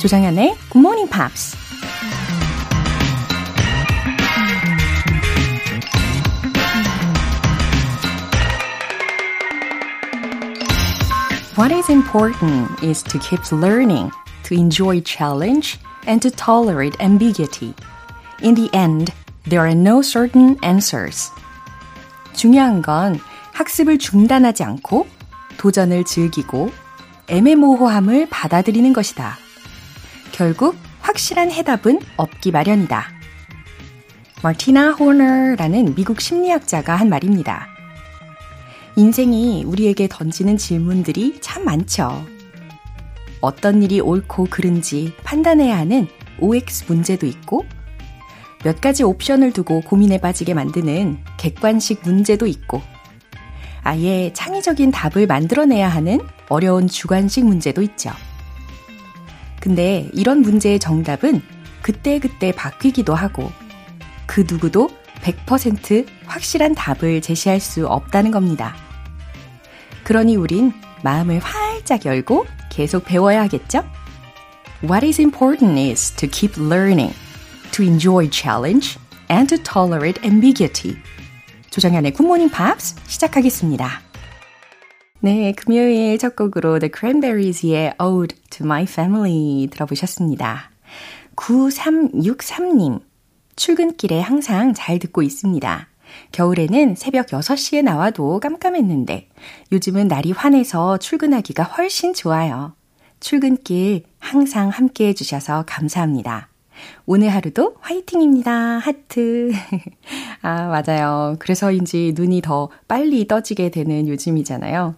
조장현의 Good Morning Pops. What is important is to keep learning, to enjoy challenge, and to tolerate ambiguity. In the end, there are no certain answers. 중요한 건 학습을 중단하지 않고 도전을 즐기고 애매모호함을 받아들이는 것이다. 결국 확실한 해답은 없기 마련이다. 마티나 호너라는 미국 심리학자가 한 말입니다. 인생이 우리에게 던지는 질문들이 참 많죠. 어떤 일이 옳고 그른지 판단해야 하는 OX 문제도 있고, 몇 가지 옵션을 두고 고민에 빠지게 만드는 객관식 문제도 있고, 아예 창의적인 답을 만들어내야 하는 어려운 주관식 문제도 있죠. 근데 이런 문제의 정답은 그때그때 바뀌기도 하고, 그 누구도 100% 확실한 답을 제시할 수 없다는 겁니다. 그러니 우린 마음을 활짝 열고 계속 배워야 하겠죠? What is important is to keep learning, to enjoy challenge, and to tolerate ambiguity. 조정현의 굿모닝 팝스 시작하겠습니다. 네, 금요일 첫 곡으로 The Cranberries의 Ode to My Family 들어보셨습니다. 9363님, 출근길에 항상 잘 듣고 있습니다. 겨울에는 새벽 6시에 나와도 깜깜했는데 요즘은 날이 환해서 출근하기가 훨씬 좋아요. 출근길 항상 함께 해주셔서 감사합니다. 오늘 하루도 화이팅입니다. 하트. 아, 맞아요. 그래서인지 눈이 더 빨리 떠지게 되는 요즘이잖아요.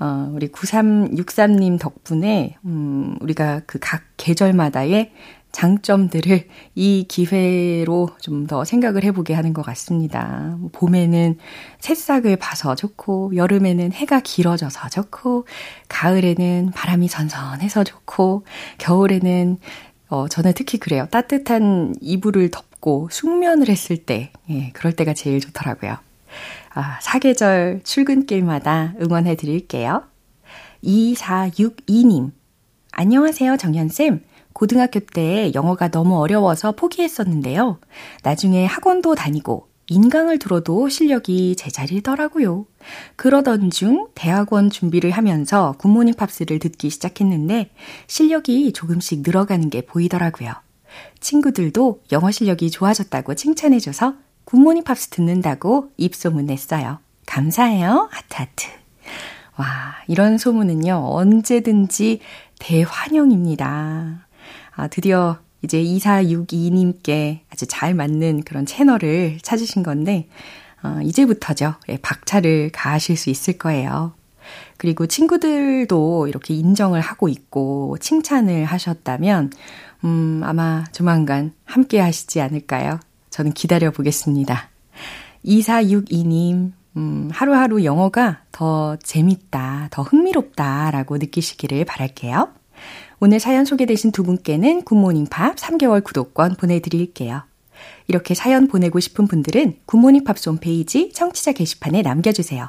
어, 우리 9363님 덕분에, 음, 우리가 그 각 계절마다의 장점들을 이 기회로 좀 더 생각을 해보게 하는 것 같습니다. 봄에는 새싹을 봐서 좋고, 여름에는 해가 길어져서 좋고, 가을에는 바람이 선선해서 좋고, 겨울에는 어, 저는 특히 그래요. 따뜻한 이불을 덮 고 숙면을 했을 때, 예, 그럴 때가 제일 좋더라고요. 아, 사계절 출근길마다 응원해 드릴게요. 2462님. 안녕하세요, 정현쌤. 고등학교 때 영어가 너무 어려워서 포기했었는데요. 나중에 학원도 다니고 인강을 들어도 실력이 제자리더라고요. 그러던 중 대학원 준비를 하면서 굿모닝 팝스를 듣기 시작했는데 실력이 조금씩 늘어가는 게 보이더라고요. 친구들도 영어 실력이 좋아졌다고 칭찬해줘서 굿모닝 팝스 듣는다고 입소문 냈어요. 감사해요. 하트하트. 와, 이런 소문은요, 언제든지 대환영입니다. 아, 드디어 이제 2462님께 아주 잘 맞는 그런 채널을 찾으신 건데, 어, 이제부터죠. 예, 박차를 가하실 수 있을 거예요. 그리고 친구들도 이렇게 인정을 하고 있고 칭찬을 하셨다면, 음, 아마 조만간 함께 하시지 않을까요? 저는 기다려 보겠습니다. 2462님, 음, 하루하루 영어가 더 재밌다, 더 흥미롭다 라고 느끼시기를 바랄게요. 오늘 사연 소개되신 두 분께는 굿모닝 팝스 3개월 구독권 보내드릴게요. 이렇게 사연 보내고 싶은 분들은 굿모닝 팝스 홈페이지 청취자 게시판에 남겨주세요.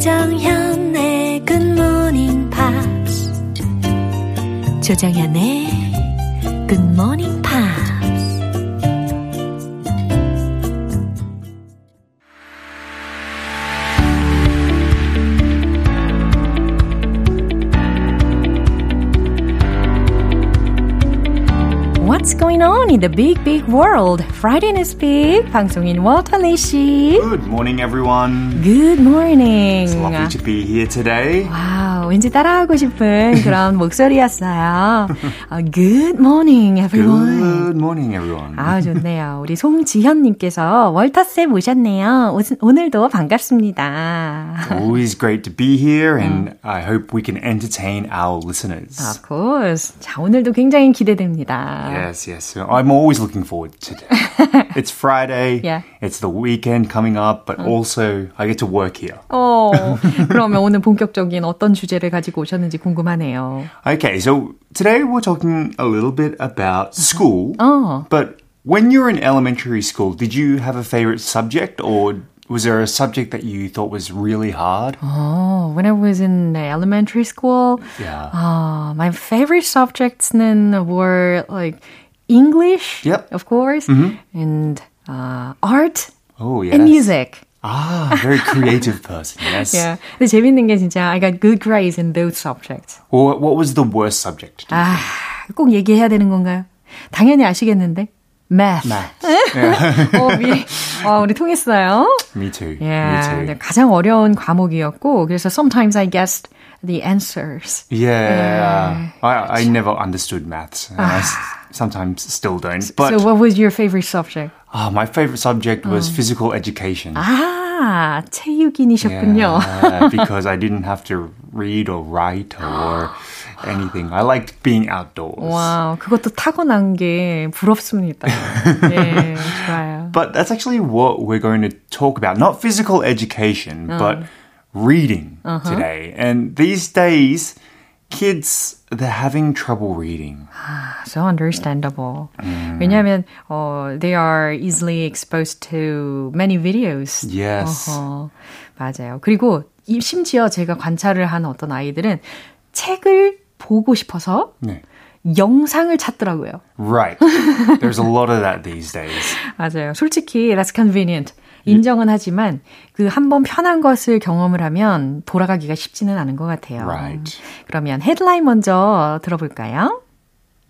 조정현의 굿모닝 팝스 조정현의 굿모닝 What's going on in the big, big world? Friday big. 방송인 워터리 씨. Good morning, everyone. Good morning. It's lovely to be here today. 와우, 왠지 따라하고 싶은 그런 목소리였어요. Uh, good morning, everyone. Good morning, everyone. 아, 좋네요. 우리 송지현님께서 월터쌤 오셨네요. 오, 오늘도 반갑습니다. Always great to be here, and I hope we can entertain our listeners. Of course. 자, 오늘도 굉장히 기대됩니다. Yes, yes. I'm always looking forward to it. it's Friday. Yeah. It's the weekend coming up, but also I get to work here. 어, 그러면 오늘 본격적인 어떤 주제를 가지고 오셨는지 궁금하네요. Okay, so today we're talking a little bit about school. 어. But when you were in elementary school, did you have a favorite subject or was there a subject that you thought was really hard? Oh, when I was in elementary school, Yeah. uh, my favorite subjects then were like English, Yep. of course, and uh, art Oh, yes. and music. Ah, very creative person. Yes. Yeah. 근데 재밌는 게 진짜 I got good grades in those subjects. Or what was the worst subject? 아, 꼭 얘기해야 되는 건가요? 당연히 아시겠는데. Math. Math. yeah. 어, 미리, 어, 우리 통했어요. Me too. Yeah, Me 네, too. 가장 어려운 과목이었고, 그래서 sometimes I guessed the answers. Yeah. I, I never understood maths. and I s- sometimes still don't. But so what was your favorite subject? ah, my favorite subject was physical education. 아, 체육인이셨군요. Yeah, because I didn't have to read or write or anything. I liked being outdoors. 와, 그것도 타고난 게 부럽습니다. 네, 좋아요. But that's actually what we're going to talk about. Not physical education, but reading today. And these days, kids, they're having trouble reading. So understandable. 왜냐하면 어, they are easily exposed to many videos. Yes. 어허, 맞아요. 그리고 이- 심지어 제가 관찰을 한 어떤 아이들은 책을 보고 싶어서 네. 영상을 찾더라고요. Right. There's a lot of that these days. 맞아요. 솔직히 that's convenient. 인정은 하지만 그 한 번 편한 것을 경험을 하면 돌아가기가 쉽지는 않은 것 같아요. Right. 그러면 헤드라인 먼저 들어볼까요?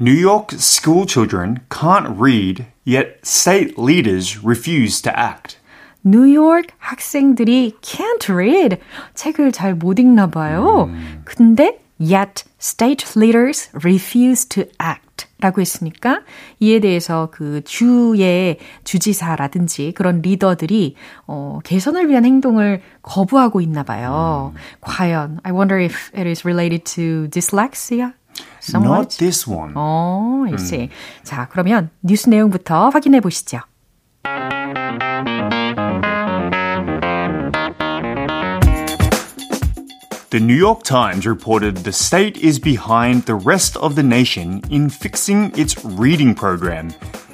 New York school children can't read, yet state leaders refuse to act. 뉴욕 학생들이 can't read 책을 잘 못 읽나 봐요. 근데 yet state leaders refuse to act 라고 했으니까 이에 대해서 그 주의 주지사라든지 그런 리더들이 어, 개선을 위한 행동을 거부하고 있나 봐요. 과연 I wonder if it is related to dyslexia? Not this one. 어, I see. 자, 그러면 뉴스 내용부터 확인해 보시죠. The New York Times reported the state is behind the rest of the nation in fixing its reading program,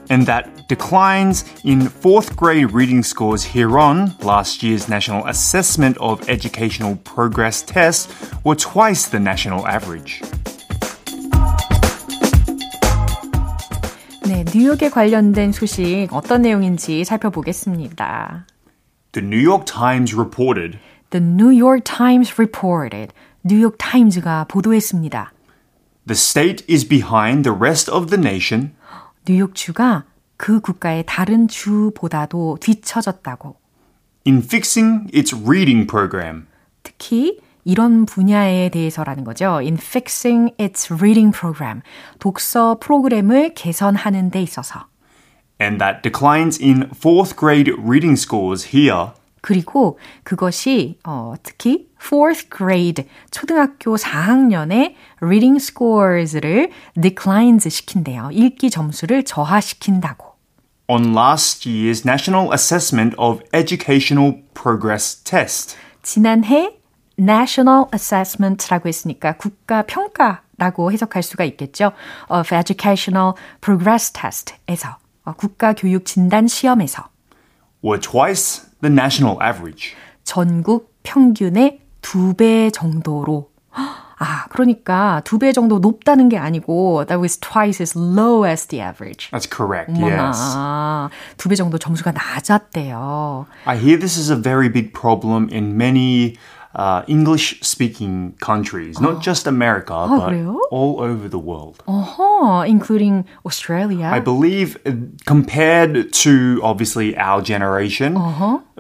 and that declines in fourth grade reading scores here on last year's National Assessment of Educational Progress test were twice the national average. 네, 뉴욕에 관련된 소식 어떤 내용인지 살펴보겠습니다. The New York Times reported The New York Times reported. 뉴욕 타임즈가 보도했습니다. the state is behind the rest of the nation 뉴욕주가 그 국가의 다른 주보다도 뒤처졌다고. in fixing its reading program. 특히 이런 분야에 대해서라는 거죠. In fixing its reading program. 독서 프로그램을 개선하는 데 있어서. and that declines in fourth grade reading scores here 그리고 그것이 어, 특히 fourth grade 초등학교 4학년의 reading scores를 declines 시킨대요. 읽기 점수를 저하시킨다고. on last year's National Assessment of Educational Progress test. 지난해 National Assessment라고 했으니까 국가 평가라고 해석할 수가 있겠죠. of Educational Progress Test에서 어, 국가 교육 진단 시험에서 were twice the national average. 전국 평균의 두 배 정도로 아, 그러니까 두 배 정도 높다는 게 아니고 that was twice as low as the average. That's correct, yes. 어머나, 두배 정도 점수가 낮았대요. I hear this is a very big problem in many uh, English speaking countries, not just America, but 그래요? all over the world. 어허, including Australia. I believe uh, compared to obviously our generation,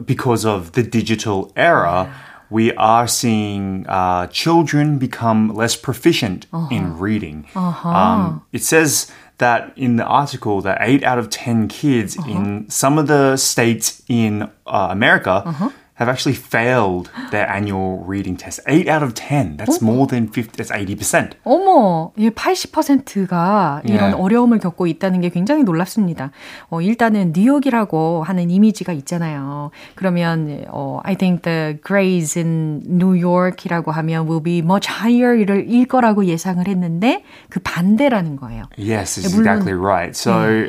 because of the digital era, we are seeing uh, children become less proficient in reading. Um, it says that in the article that eight out of 10 kids in some of the states in uh, America Have actually failed their annual reading test. Eight out of 10. That's more than 50, that's 80%. 어머, 이 80%가 이런 예. 어려움을 겪고 있다는 게 굉장히 놀랍습니다. 어, 일단은 뉴욕이라고 하는 이미지가 있잖아요. 그러면 어, I think the grades in New York이라고 하면 will be much higher일 일 거라고 예상을 했는데 그 반대라는 거예요. Yes, 물론- exactly right. So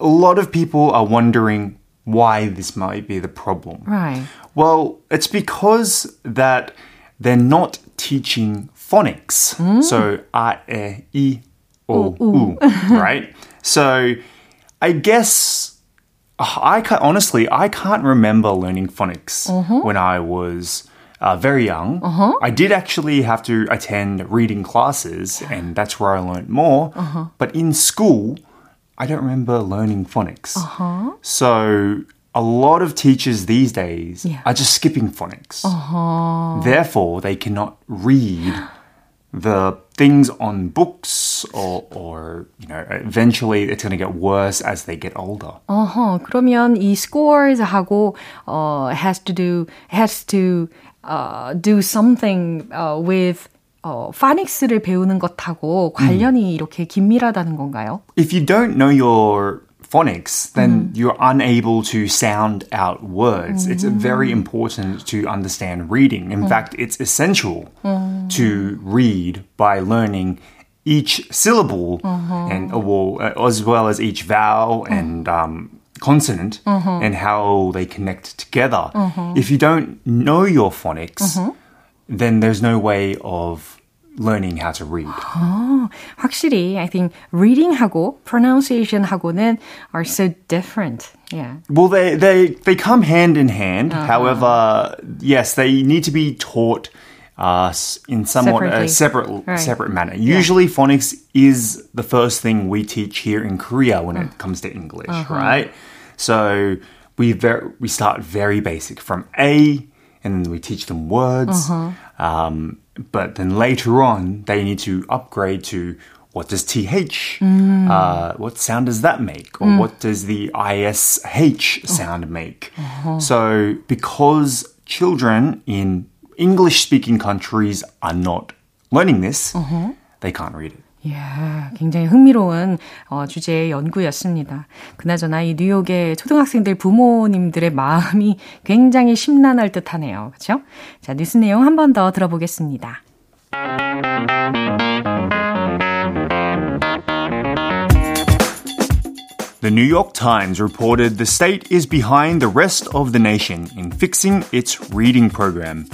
a lot of people are wondering why this might be the problem. Right. Well, it's because that they're not teaching phonics. So a, e, i, o, u, right? So I guess uh, I ca honestly I can't remember learning phonics when I was uh, very young. I did actually have to attend reading classes, and that's where I learned more. But in school, I don't remember learning phonics. So a lot of teachers these days Yeah. are just skipping phonics. Therefore, they cannot read the things on books or, or you know, eventually it's going to get worse as they get older. 어허, 그러면 이 scores하고 어 has to do has to uh, do something uh, with 어, 파닉스를 배우는 것하고 관련이 이렇게 긴밀하다는 건가요? If you don't know your phonics, then you're unable to sound out words. It's very important to understand reading. In fact, it's essential to read by learning each syllable and uh, well, uh, as well as each vowel and um, consonant and how they connect together. If you don't know your phonics, then there's no way of learning how to read. 확실히 I think reading하고 pronunciation하고는 are so different. Yeah. Well, they they they come hand in hand. However, yes, they need to be taught uh, s- in somewhat Separately. a separate Right. separate manner. Usually, phonics is the first thing we teach here in Korea when it comes to English, right? So we ver- we start very basic from A, and then we teach them words. Uh-huh. Um, but then later on, they need to upgrade to what does TH, uh, mm. what sound does that make? Or mm. what does the ISH sound make? Uh-huh. So because children in English speaking countries are not learning this, uh-huh. they can't read it. 이야, 굉장히 흥미로운 어, 주제의 연구였습니다. 그나저나 이 뉴욕의 초등학생들 부모님들의 마음이 굉장히 심란할 듯 하네요. 그렇죠? 자, 뉴스 내용 한 번 더 들어보겠습니다. The New York Times reported the state is behind the rest of the nation in fixing its reading program,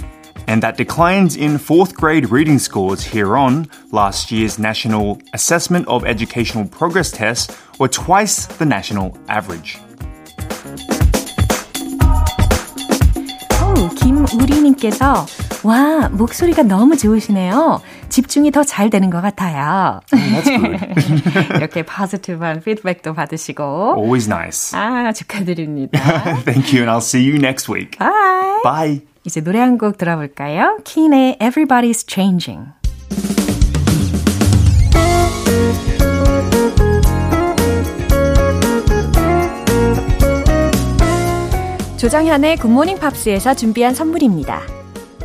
and that declines in fourth grade reading scores here on last year's National Assessment of Educational Progress test were twice the national average. 어우, 김우리님께서 와, 목소리가 너무 좋으시네요. 집중이 더 잘 되는 것 같아요. That's good. 이렇게 포지티브한 피드백도 받으시고. Always nice. 아, 축하드립니다. Thank you, and I'll see you next week. 바이. Bye. 이제 노래 한 곡 들어볼까요? 킨의 Everybody's Changing. 조정현의 굿모닝 팝스에서 준비한 선물입니다.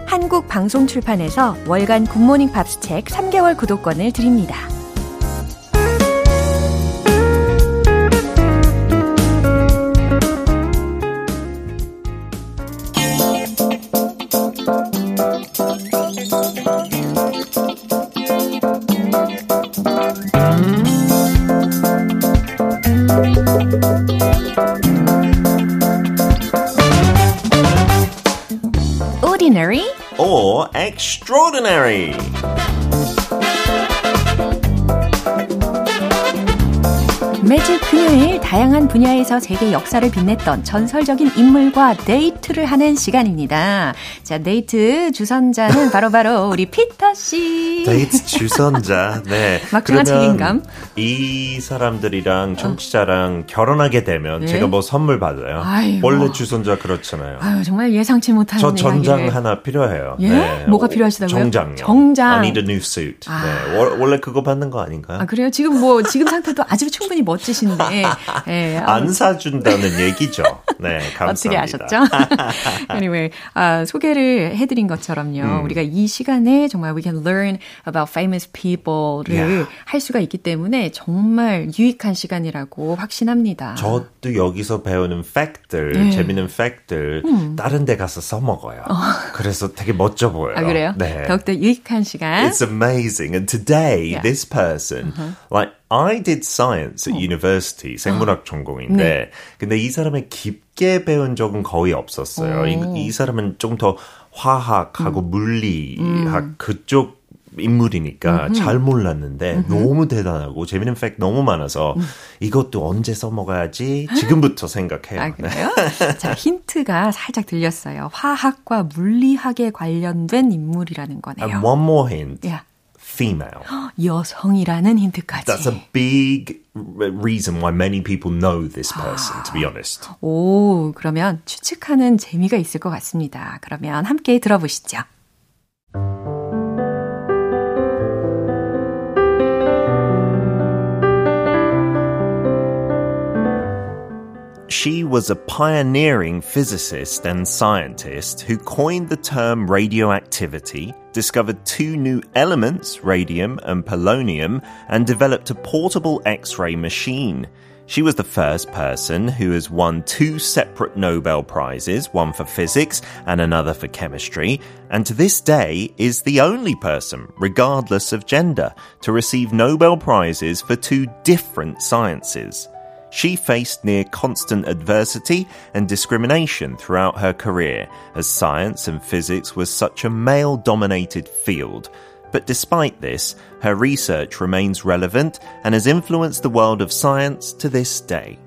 한국 방송 출판에서 월간 굿모닝 팝스 책 3개월 구독권을 드립니다. 분야에서 세계 역사를 빛냈던 전설적인 인물과 데이트를 하는 시간입니다. 자, 데이트 주선자는 바로바로 바로 우리 피터 씨. 데이트 주선자. 네. 막중한 책임감. 이 사람들이랑 청취자랑 어. 결혼하게 되면 네? 제가 뭐 선물 받아요. 아이고. 원래 주선자 그렇잖아요. 아유, 정말 예상치 못한 저 정장 이야기를. 하나 필요해요. 예? 네. 뭐가 필요하시다고요? 정장요. 정장. I need a new suit. 아. 네. 원래 그거 받는 거 아닌가요? 아, 그래요? 지금 뭐 지금 상태도 아주 충분히 멋지신데 네, 안 사준다는 얘기죠. 네, 감사합니다. 어떻게 아셨죠? anyway, 아, 소개를 해드린 것처럼요. 음. 우리가 이 시간에 정말 we can learn about famous people를 yeah. 할 수가 있기 때문에 정말 유익한 시간이라고 확신합니다. 저도 여기서 배우는 팩들, 네. 재밌는 팩들 음. 다른 데 가서 써먹어요. 어. 그래서 되게 멋져 보여요. 아, 그래요? 네. 더욱더 유익한 시간. It's amazing. And today, yeah. this person, uh-huh. like I did science at 어. university, 생물학 전공인데, 네. 근데 이 사람의 깊게 배운 적은 거의 없었어요. 이, 이, 사람은 좀 더 화학하고 음. 물리학 음. 그쪽 인물이니까 음흠. 잘 몰랐는데 음흠. 너무 대단하고 재밌는 팩 너무 많아서 음. 이것도 언제 써먹어야지 지금부터 생각해요. 아, 그래요? 자, 힌트가 살짝 들렸어요. 화학과 물리학에 관련된 인물이라는 거네요. And one more hint. Yeah. female. 여성이라는 힌트까지. That's a big reason why many people know this person, to be honest. 오, 그러면 추측하는 재미가 있을 것 같습니다. 그러면 함께 들어보시죠. She was a pioneering physicist and scientist who coined the term radioactivity, discovered two new elements, radium and polonium, and developed a portable X-ray machine. She was the first person who has won two separate Nobel Prizes, one for physics and another for chemistry, and to this day is the only person, regardless of gender, to receive Nobel Prizes for two different sciences. She faced near constant adversity and discrimination throughout her career, as science and physics was such a male dominated field. But despite this, her research remains relevant and has influenced the world of science to this day.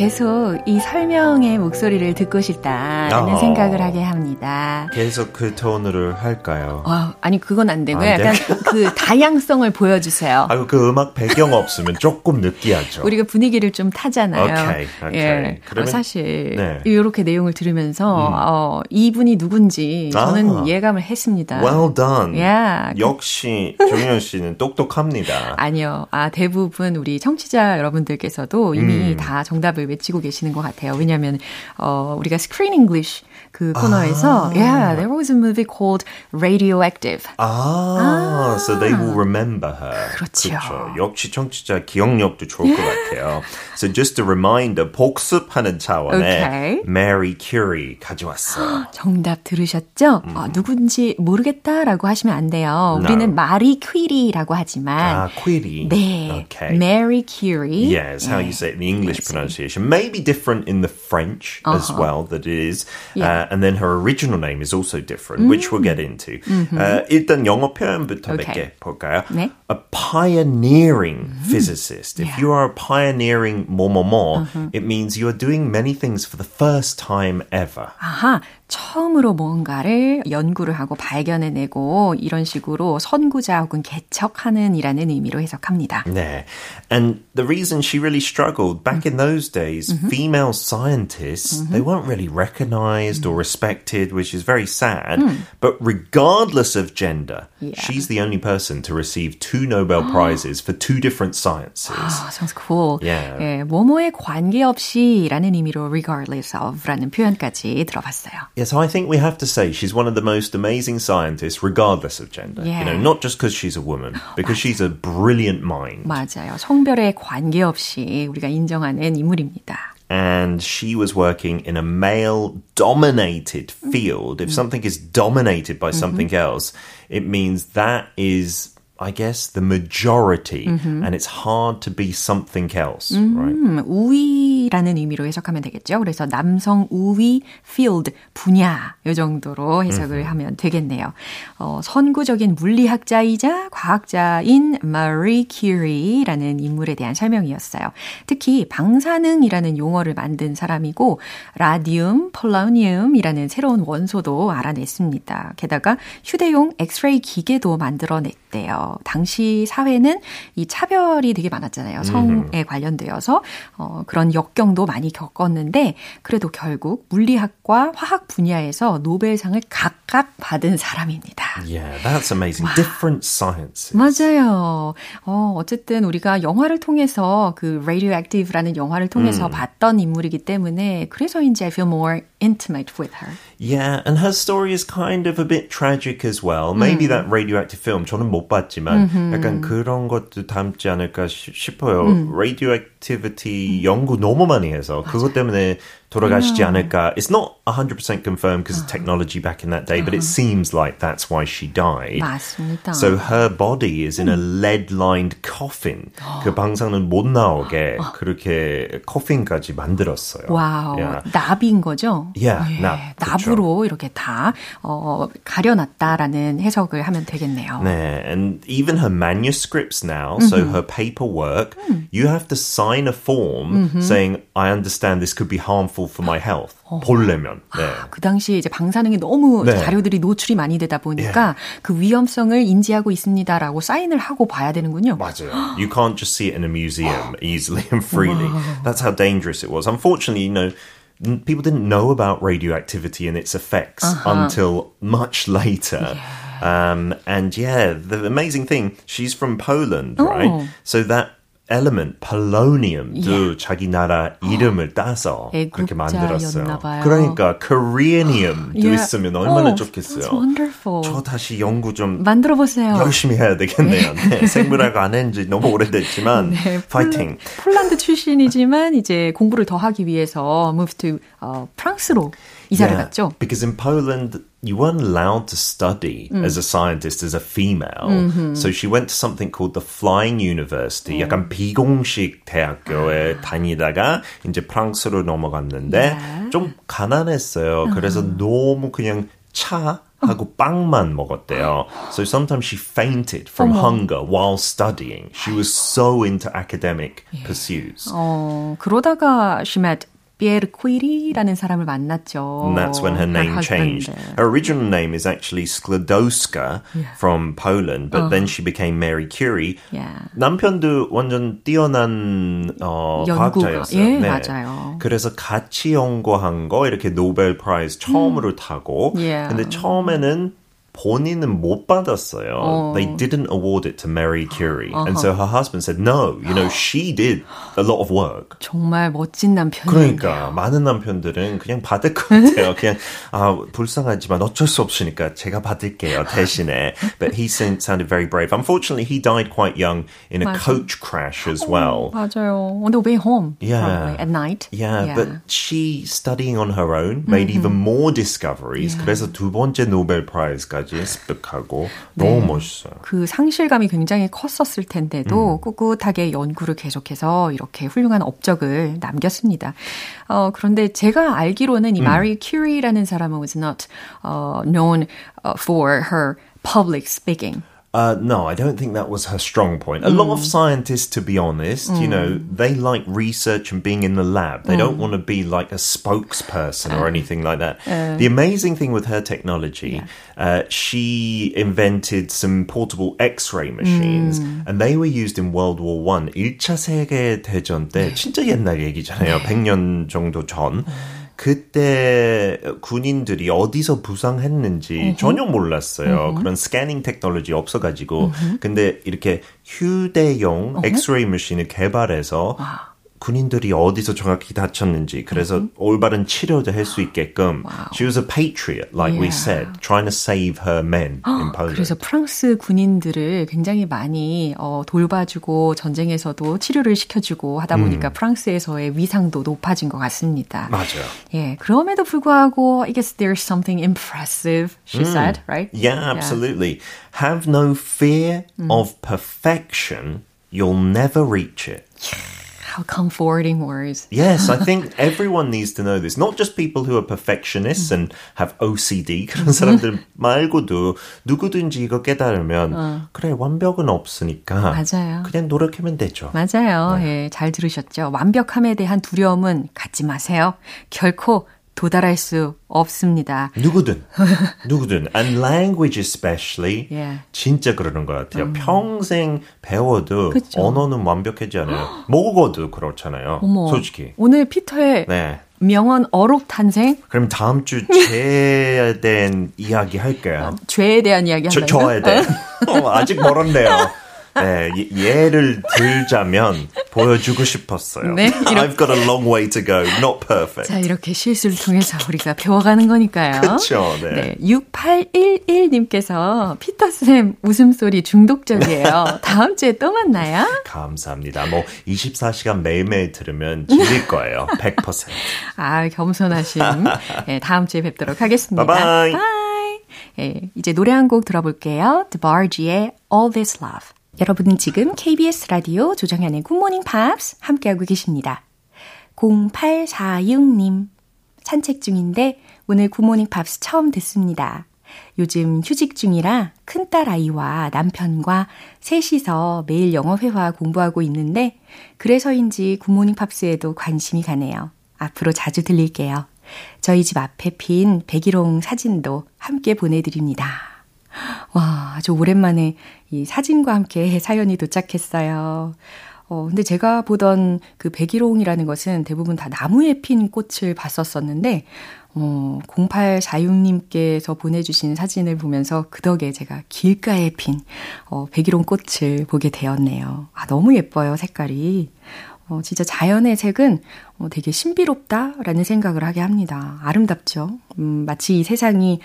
계속 이 설명의 목소리를 듣고 싶다라는 어. 생각을 하게 합니다. 계속 그 톤으로 할까요? 어, 아니 그건 안 되고요. 안 약간 그 다양성을 보여주세요. 아유 그 음악 배경 없으면 조금 느끼하죠. 우리가 분위기를 좀 타잖아요. 오케이, 오케이. 예, 그러면 사실 네. 이렇게 내용을 들으면서 음. 어, 이분이 누군지 저는 아. 예감을 했습니다. Well done. Yeah. 역시 조현 씨는 똑똑합니다. 아니요, 아 대부분 우리 청취자 여러분들께서도 이미 음. 다 정답을 외치고 계시는 것 같아요. 왜냐하면 어, 우리가 Screen English 그 코너에서 아. yeah, there was a movie called Radioactive. 아, 아. so they will remember her. 그렇죠. 그렇죠. 역시 청취자 기억력도 좋을 것 같아요. So just a reminder, 복습하는 차원에 okay. Mary Curie 가져왔어요. 정답 들으셨죠? 음. 어, 누군지 모르겠다라고 하시면 안 돼요. No. 우리는 마리 퀴리라고 하지만 아, 퀴리. 네. Okay. Mary Curie. Yes, how you say it in the English pronunciation. Maybe different in the French uh-huh. as well that it is. Yeah. Uh, and then her original name is also different, mm. which we'll get into. Mm-hmm. Uh, 일단 영어 표현부터 okay. 몇개 볼까요? 네. A pioneering mm-hmm. physicist. If yeah. you are a pioneering 뭐뭐뭐, uh-huh. it means you are doing many things for the first time ever. 아하, 처음으로 뭔가를 연구를 하고 발견해내고 이런 식으로 선구자 혹은 개척하는 이라는 의미로 해석합니다. 네. And the reason she really struggled back in those days, mm-hmm. female scientists, mm-hmm. they weren't really recognized or respected, which is very sad. Mm. But regardless of gender, yeah. she's the only person to receive two Nobel Prizes for two different sciences. Oh, sounds cool. Yeah. 예, 뭐뭐에 관계없이라는 의미로 regardless of라는 표현까지 들어봤어요. Yeah, so I think we have to say she's one of the most amazing scientists, regardless of gender. Yeah. You know, not just because she's a woman, because she's a brilliant mind. 맞아요. 성별에 관계없이 우리가 인정하는 인물입니다. and she was working in a male dominated field. If something is dominated by something mm-hmm. else, it means that is I guess the majority mm-hmm. and it's hard to be something else, 음, right? 우위 라는 의미로 해석하면 되겠죠. 그래서 남성 우위 field 분야 이 정도로 해석을 하면 되겠네요. 어, 선구적인 물리학자이자 과학자인 마리 큐리라는 인물에 대한 설명이었어요. 특히 방사능이라는 용어를 만든 사람이고 라디움, 폴라니움이라는 새로운 원소도 알아냈습니다. 게다가 휴대용 엑스레이 기계도 만들어냈대요. 당시 사회는 이 차별이 되게 많았잖아요. 성에 관련되어서 어, 그런 역경 도 많이 겪었는데 그래도 결국 물리학과 화학 분야에서 노벨상을 각각 받은 사람입니다. Yeah, that's amazing. 와. Different sciences. 맞아요. 어, 어쨌든 우리가 영화를 통해서 그 Radioactive라는 영화를 통해서 음. 봤던 인물이기 때문에 그래서인지 I feel more intimate with her. Yeah, and her story is kind of a bit tragic as well. Maybe 음. that radioactive film 저는 못 봤지만 음흠. 약간 그런 것도 담지 않을까 싶어요. 음. Radioactivity 연구 너무 많이 해서 맞아요. 그것 때문에 돌아가시지 않을까. It's not 100% confirmed because of technology back in that day, but it seems like that's why she died. 맞습니다. So her body is in a lead-lined coffin. 그 방사능 못 나오게 그렇게 커핀까지 만들었어요. 와우, yeah. 나비인 거죠? Yeah, 네, 납. 나부로 그렇죠. 이렇게 다 어, 가려놨다라는 해석을 하면 되겠네요. 네, and even her manuscripts now, mm-hmm. so her paperwork, mm. you have to sign a form mm-hmm. saying, I understand this could be harmful harmful for my health. 어. 보려면. 네. 아, 그 당시에 이제 방사능이 너무 네. 자료들이 노출이 많이 되다 보니까 예. 그 위험성을 인지하고 있습니다라고 사인을 하고 봐야 되는군요. 맞아요. You can't just see it in a museum easily and freely. That's how dangerous it was. Unfortunately, you know, people didn't know about radioactivity and its effects uh-huh. until much later. Yeah. Um, and yeah, the amazing thing, she's from Poland, oh. right? So that element polonium도 예. 자기 나라 이름을 따서 그렇게 만들었어요. 봐요. 그러니까 Koreanium도 예. 있으면 얼마나 oh, 좋겠어요. wonderful. 저 다시 연구 좀 만들어 보세요. 열심히 해야 되겠네요. 네, 생물학 안 한지 너무 오래됐지만 네, 파이팅. 폴란드 출신이지만 이제 공부를 더 하기 위해서 move to 어, 프랑스로 이사를 yeah, 갔죠. Because in Poland you weren't allowed to study mm. as a scientist as a female. Mm-hmm. So she went to something called the Flying University. Mm. 약간 비공식 대학교에 아. 다니다가 이제 프랑스로 넘어갔는데 yeah. 좀 가난했어요. 그래서 uh. 너무 그냥 차 하고 빵만 먹었대요. So sometimes she fainted from 어머. hunger while studying. She was so into academic pursuits. 어, 그러다가 she met 피에르 퀴리라는 사람을 만났죠. And that's when her name her changed. Her original name is actually Sklodowska yeah. from Poland, but uh. then she became Mary Curie. Yeah. 남편도 완전 뛰어난 어, 과학자였어요. 예, 네. 맞아요. 그래서 같이 연구한 거 이렇게 노벨 프라이즈 처음으로 음. 타고 yeah. 근데 처음에는 본인은 못 받았어요. 어. They didn't award it to Mary Curie. Uh-huh. And so her husband said, no, you know, she did a lot of work. 정말 멋진 남편이에요. 그러니까 많은 남편들은 그냥 받을 것 같아요. 그냥 아, 불쌍하지만 어쩔 수 없으니까 제가 받을게요 대신에. But he sounded very brave. Unfortunately, he died quite young in a 맞아. coach crash as well. 어, 맞아요. On the way home. Yeah. Probably, at night. Yeah, yeah, but she studying on her own made mm-hmm. even more discoveries. Yeah. 그래서 두 번째 노벨 프라이즈까지 까지 습득하고 네. 너무 멋있어요. 그 상실감이 굉장히 컸었을 텐데도 음. 꿋꿋하게 연구를 계속해서 이렇게 훌륭한 업적을 남겼습니다. 어, 그런데 제가 알기로는 이 음. 마리 큐리라는 사람은 was not uh, known for her public speaking. Uh, no, I don't think that was her strong point. A mm. lot of scientists, to be honest, mm. you know, they like research and being in the lab. They mm. don't want to be like a spokesperson or uh. anything like that. Uh, the amazing thing with her technology, yeah. uh, she invented some portable X-ray machines, mm. and they were used in World War One. 1차 세계 대전 때 진짜 옛날 얘기잖아요. 100년 정도 전. 그때 군인들이 어디서 부상했는지 uh-huh. 전혀 몰랐어요. Uh-huh. 그런 scanning technology 없어가지고. uh-huh. 근데 이렇게 휴대용 엑스레이 machine을 개발해서 군인들이 어디서 정확히 다쳤는지 그래서 mm-hmm. 올바른 치료도 할 수 있게끔 wow. she was a patriot like yeah. we said trying to save her men in Poland. 그래서 프랑스 군인들을 굉장히 많이 어, 돌봐주고 전쟁에서도 치료를 시켜주고 하다 보니까 음. 프랑스에서의 위상도 높아진 것 같습니다. 맞아요. 예, 그럼에도 불구하고 I guess there's something impressive she mm. said, right? Yeah, absolutely. Yeah. Have no fear mm. of perfection. You'll never reach it. How comforting words. Yes, I think everyone needs to know this. Not just people who are perfectionists and have OCD 그런 사람들 말고도 누구든지 이거 깨달으면 어. 그래 완벽은 없으니까 맞아요. 그냥 노력하면 되죠. 맞아요. 네. 예, 잘 들으셨죠. 완벽함에 대한 두려움은 갖지 마세요. 결코 도달할 수 없습니다. 누구든, 누구든, and language especially, yeah. 진짜 그러는 것 같아요. 음. 평생 배워도 그쵸? 언어는 완벽하지 않아요. 먹어도 그렇잖아요. 어머, 솔직히. 오늘 피터의 네. 명언 어록 탄생? 그럼 다음 주 죄에 대한 이야기 할까요? 죄에 대한 이야기 할까요? 저에 대한. 어, 아직 멀었네요. 네, 예를 들자면 보여주고 싶었어요. 네, I've got a long way to go. Not perfect. 자, 이렇게 실수를 통해서 우리가 배워가는 거니까요. 그렇죠. 네. 네 6811님께서 피터쌤 웃음소리 중독적이에요. 다음 주에 또 만나요. 감사합니다. 뭐 24시간 매일매일 들으면 질릴 거예요. 100%. 아, 겸손하신. 네, 다음 주에 뵙도록 하겠습니다. 바이바이. Bye. 네, 이제 노래 한 곡 들어볼게요. DeBarge의 All This Love. 여러분은 지금 KBS 라디오 조정현의 굿모닝 팝스 함께하고 계십니다. 0846님, 산책 중인데 오늘 굿모닝 팝스 처음 듣습니다. 요즘 휴직 중이라 큰딸 아이와 남편과 셋이서 매일 영어 회화 공부하고 있는데 그래서인지 굿모닝 팝스에도 관심이 가네요. 앞으로 자주 들릴게요. 저희 집 앞에 핀 백일홍 사진도 함께 보내드립니다. 와, 아주 오랜만에 이 사진과 함께 사연이 도착했어요. 어, 근데 제가 보던 그 백일홍이라는 것은 대부분 다 나무에 핀 꽃을 봤었었는데, 어, 0846님께서 보내주신 사진을 보면서 그 덕에 제가 길가에 핀, 어, 백일홍 꽃을 보게 되었네요. 아, 너무 예뻐요, 색깔이. 어, 진짜 자연의 색은 어, 되게 신비롭다라는 생각을 하게 합니다. 아름답죠? 음, 마치 이 세상이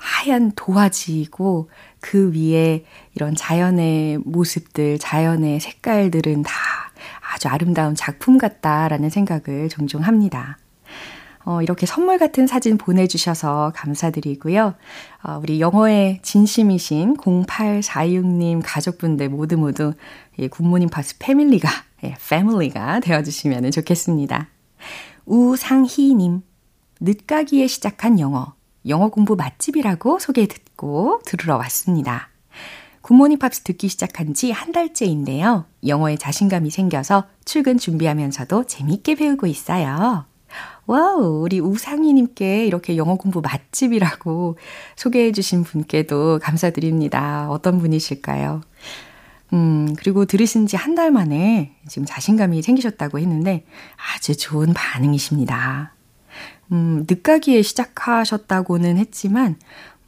하얀 도화지이고 그 위에 이런 자연의 모습들, 자연의 색깔들은 다 아주 아름다운 작품 같다라는 생각을 종종 합니다. 어, 이렇게 선물 같은 사진 보내주셔서 감사드리고요. 어, 우리 영어에 진심이신 0846님 가족분들 모두 모두 예, 굿모닝 팝스 family가, 예, family가 되어주시면 좋겠습니다. 우상희님, 늦깎이에 시작한 영어. 영어 공부 맛집이라고 소개 듣고 들으러 왔습니다. 굿모닝 팝스 듣기 시작한 지 한 달째인데요. 영어에 자신감이 생겨서 출근 준비하면서도 재밌게 배우고 있어요. Wow, 우리 우상희님께 이렇게 영어 공부 맛집이라고 소개해 주신 분께도 감사드립니다. 어떤 분이실까요? 음, 그리고 들으신 지 한 달 만에 지금 자신감이 생기셨다고 했는데 아주 좋은 반응이십니다. 음, 늦깎이에 시작하셨다고는 했지만,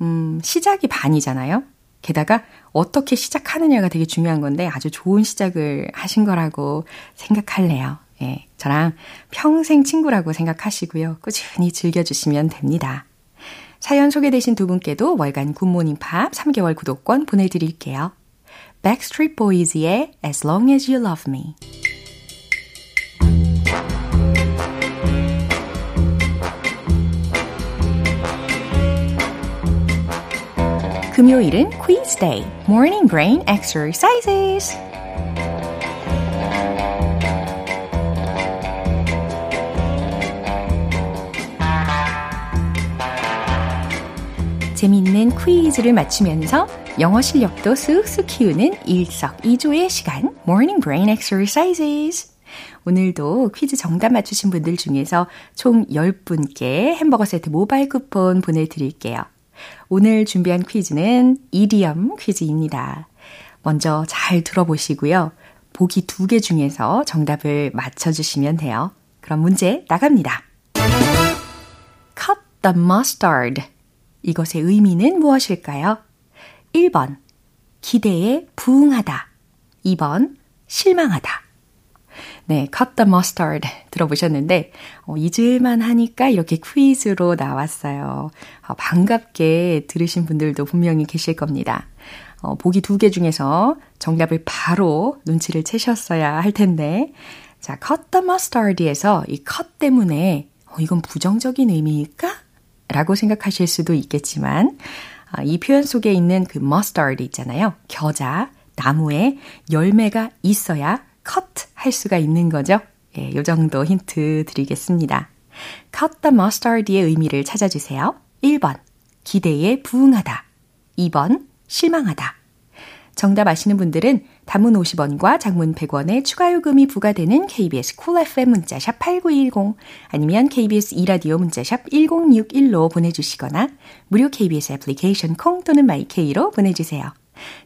음, 시작이 반이잖아요? 게다가 어떻게 시작하느냐가 되게 중요한 건데 아주 좋은 시작을 하신 거라고 생각할래요. 예, 저랑 평생 친구라고 생각하시고요. 꾸준히 즐겨주시면 됩니다. 사연 소개되신 두 분께도 월간 굿모닝 팝 3개월 구독권 보내드릴게요. Backstreet Boys의 As Long As You Love Me 금요일은 quiz day, morning brain exercises. 재미있는 퀴즈를 맞추면서 영어 실력도 쓱쓱 키우는 일석이조의 시간 Morning Brain Exercises. 오늘도 퀴즈 정답 맞추신 분들 중에서 총 10분께 햄버거 세트 모바일 쿠폰 보내드릴게요. 오늘 준비한 퀴즈는 이디엄 퀴즈입니다. 먼저 잘 들어보시고요. 보기 두 개 중에서 정답을 맞춰주시면 돼요. 그럼 문제 나갑니다. Cut the mustard. 이것의 의미는 무엇일까요? 1번, 기대에 부응하다. 2번, 실망하다. 네, cut the mustard 들어보셨는데 어, 잊을만 하니까 이렇게 퀴즈로 나왔어요. 어, 반갑게 들으신 분들도 분명히 계실 겁니다. 어, 보기 두 개 중에서 정답을 바로 눈치를 채셨어야 할 텐데 자, cut the mustard에서 이 cut 때문에 어, 이건 부정적인 의미일까? 라고 생각하실 수도 있겠지만 아, 이 표현 속에 있는 그 mustard 있잖아요. 겨자, 나무에 열매가 있어야 컷할 수가 있는 거죠. 예, 요 정도 힌트 드리겠습니다. cut the mustard의 의미를 찾아주세요. 1번, 기대에 부응하다. 2번, 실망하다. 정답 아시는 분들은 단문 50원과 장문 100원의 추가 요금이 부과되는 KBS Cool FM 문자샵 8910 아니면 KBS 2라디오 문자샵 1061로 보내주시거나 무료 KBS 애플리케이션 콩 또는 마이케이로 보내주세요.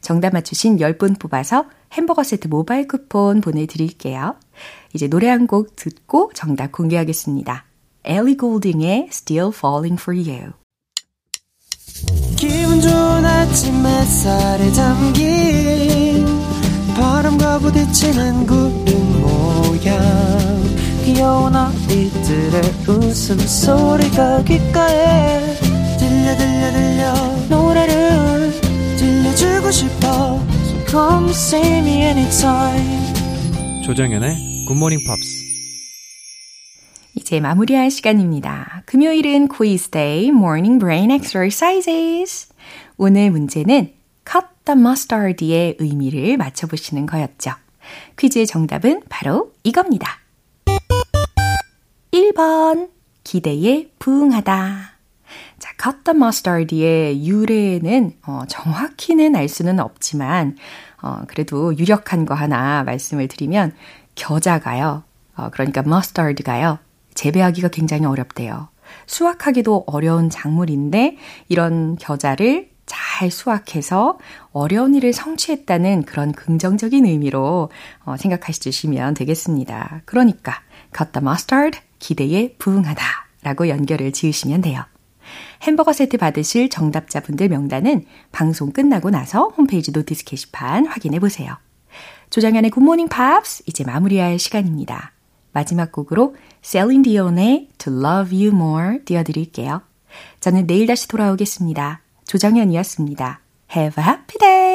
정답 맞추신 10분 뽑아서 햄버거 세트 모바일 쿠폰 보내드릴게요. 이제 노래 한 곡 듣고 정답 공개하겠습니다. 엘리 골딩의 Still Falling for You 기분 좋은 아침 햇살에 담긴 바람과 부딪히는 구름 모양 귀여운 아이들의 웃음소리가 귓가에 들려 들려 들려 노래를 들려주고 싶어 come see me anytime 조정연의 굿모닝 팝스 이제 마무리할 시간입니다. 금요일은 quiz day, morning brain exercises. 오늘 문제는 cut the mustard의 의미를 맞춰보시는 거였죠. 퀴즈의 정답은 바로 이겁니다. 1번, 기대에 부응하다. 자, cut the mustard의 유래는 어, 정확히는 알 수는 없지만 어, 그래도 유력한 거 하나 말씀을 드리면 겨자가요. 어, 그러니까 mustard가요. 재배하기가 굉장히 어렵대요. 수확하기도 어려운 작물인데 이런 겨자를 잘 수확해서 어려운 일을 성취했다는 그런 긍정적인 의미로 어, 생각하시면 되겠습니다. 그러니까 cut the mustard 기대에 부응하다 라고 연결을 지으시면 돼요. 햄버거 세트 받으실 정답자분들 명단은 방송 끝나고 나서 홈페이지 notice 게시판 확인해 보세요. 조정현의 굿모닝 팝스 이제 마무리할 시간입니다. 마지막 곡으로 Celine Dion의 To Love You More 띄워드릴게요. 저는 내일 다시 돌아오겠습니다. 조정현이었습니다. Have a happy day!